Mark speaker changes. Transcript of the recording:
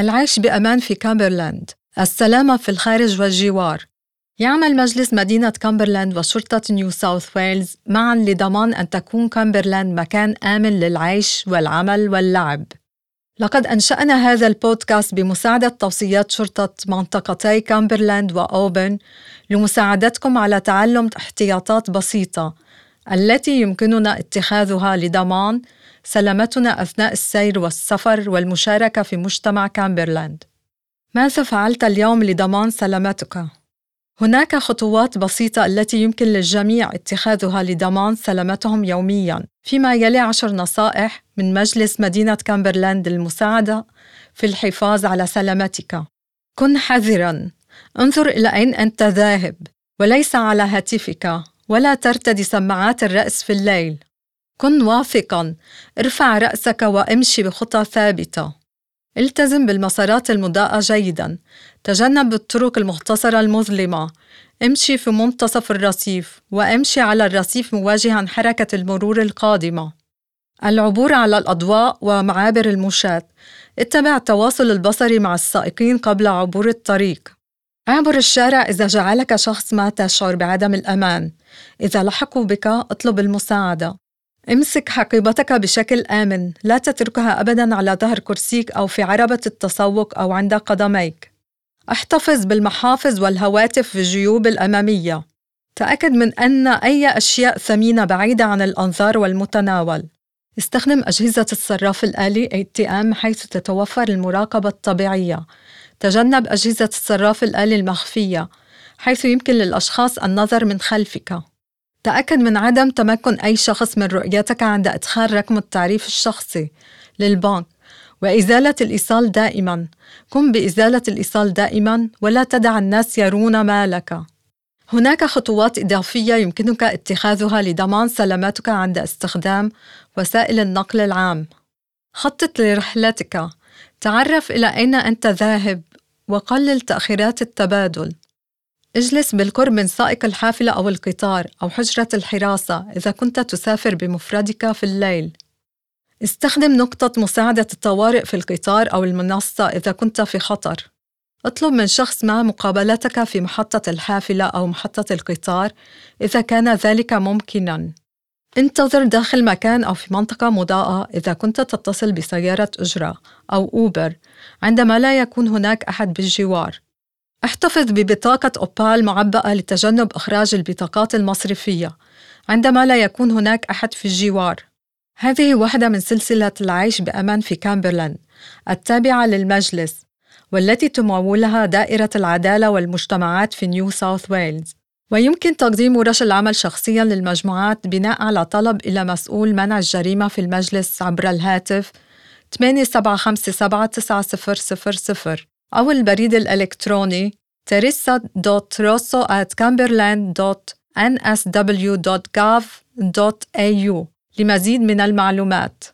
Speaker 1: العيش بأمان في كامبرلاند. السلامة في الخارج والجوار. يعمل مجلس مدينة كامبرلاند وشرطة نيو ساوث ويلز معا لضمان أن تكون كامبرلاند مكان آمن للعيش والعمل واللعب. لقد أنشأنا هذا البودكاست بمساعدة توصيات شرطة منطقتي كامبرلاند وأوبرن لمساعدتكم على تعلم احتياطات بسيطة التي يمكننا اتخاذها لضمان سلامتنا أثناء السير والسفر والمشاركة في مجتمع كامبرلاند. ماذا فعلت اليوم لضمان سلامتك؟ هناك خطوات بسيطة التي يمكن للجميع اتخاذها لضمان سلامتهم يومياً، فيما يلي عشر نصائح من مجلس مدينة كامبرلاند للمساعدة في الحفاظ على سلامتك. كن حذراً، انظر إلى أين أنت ذاهب، وليس على هاتفك، ولا ترتدي سماعات الرأس في الليل. كن واثقاً، ارفع رأسك وامشي بخطى ثابتة. التزم بالمسارات المضاءة جيداً، تجنب الطرق المختصرة المظلمة، امشي في منتصف الرصيف، وامشي على الرصيف مواجهاً حركة المرور القادمة. العبور على الأضواء ومعابر المشاة، اتبع التواصل البصري مع السائقين قبل عبور الطريق. اعبر الشارع إذا جعلك شخص ما تشعر بعدم الأمان. إذا لحقوا بك اطلب المساعدة. امسك حقيبتك بشكل آمن، لا تتركها أبداً على ظهر كرسيك أو في عربة التسوق أو عند قدميك. احتفظ بالمحافظ والهواتف في الجيوب الأمامية. تأكد من أن أي أشياء ثمينة بعيدة عن الأنظار والمتناول. استخدم أجهزة الصراف الآلي ATM حيث تتوفر المراقبة الطبيعية. تجنب أجهزة الصراف الآلي المخفية حيث يمكن للأشخاص النظر من خلفك. تأكد من عدم تمكن أي شخص من رؤيتك عند إدخال رقم التعريف الشخصي للبنك وإزالة الإيصال دائما. قم بإزالة الإيصال دائما ولا تدع الناس يرون مالك. هناك خطوات إضافية يمكنك اتخاذها لضمان سلامتك عند استخدام وسائل النقل العام. خطط لرحلتك. تعرف إلى أين أنت ذاهب وقلل تأخيرات التبادل. اجلس بالقرب من سائق الحافلة أو القطار أو حجرة الحراسة إذا كنت تسافر بمفردك في الليل. استخدم نقطة مساعدة الطوارئ في القطار أو المنصة إذا كنت في خطر. اطلب من شخص ما مقابلتك في محطة الحافلة أو محطة القطار إذا كان ذلك ممكناً. انتظر داخل مكان أو في منطقة مضاءة إذا كنت تتصل بسيارة أجرة أو أوبر عندما لا يكون هناك أحد بالجوار. احتفظ ببطاقة أوبال معبأة لتجنب إخراج البطاقات المصرفية عندما لا يكون هناك أحد في الجوار. هذه واحدة من سلسلة العيش بأمان في كامبرلاند التابعة للمجلس والتي تمولها دائرة العدالة والمجتمعات في نيو ساوث ويلز ويمكن تقديم ورش العمل شخصيا للمجموعات بناء على طلب إلى مسؤول منع الجريمة في المجلس عبر الهاتف 8757 أو البريد الإلكتروني teresa.rosso@cumberland.nsw.gov.au لمزيد من المعلومات.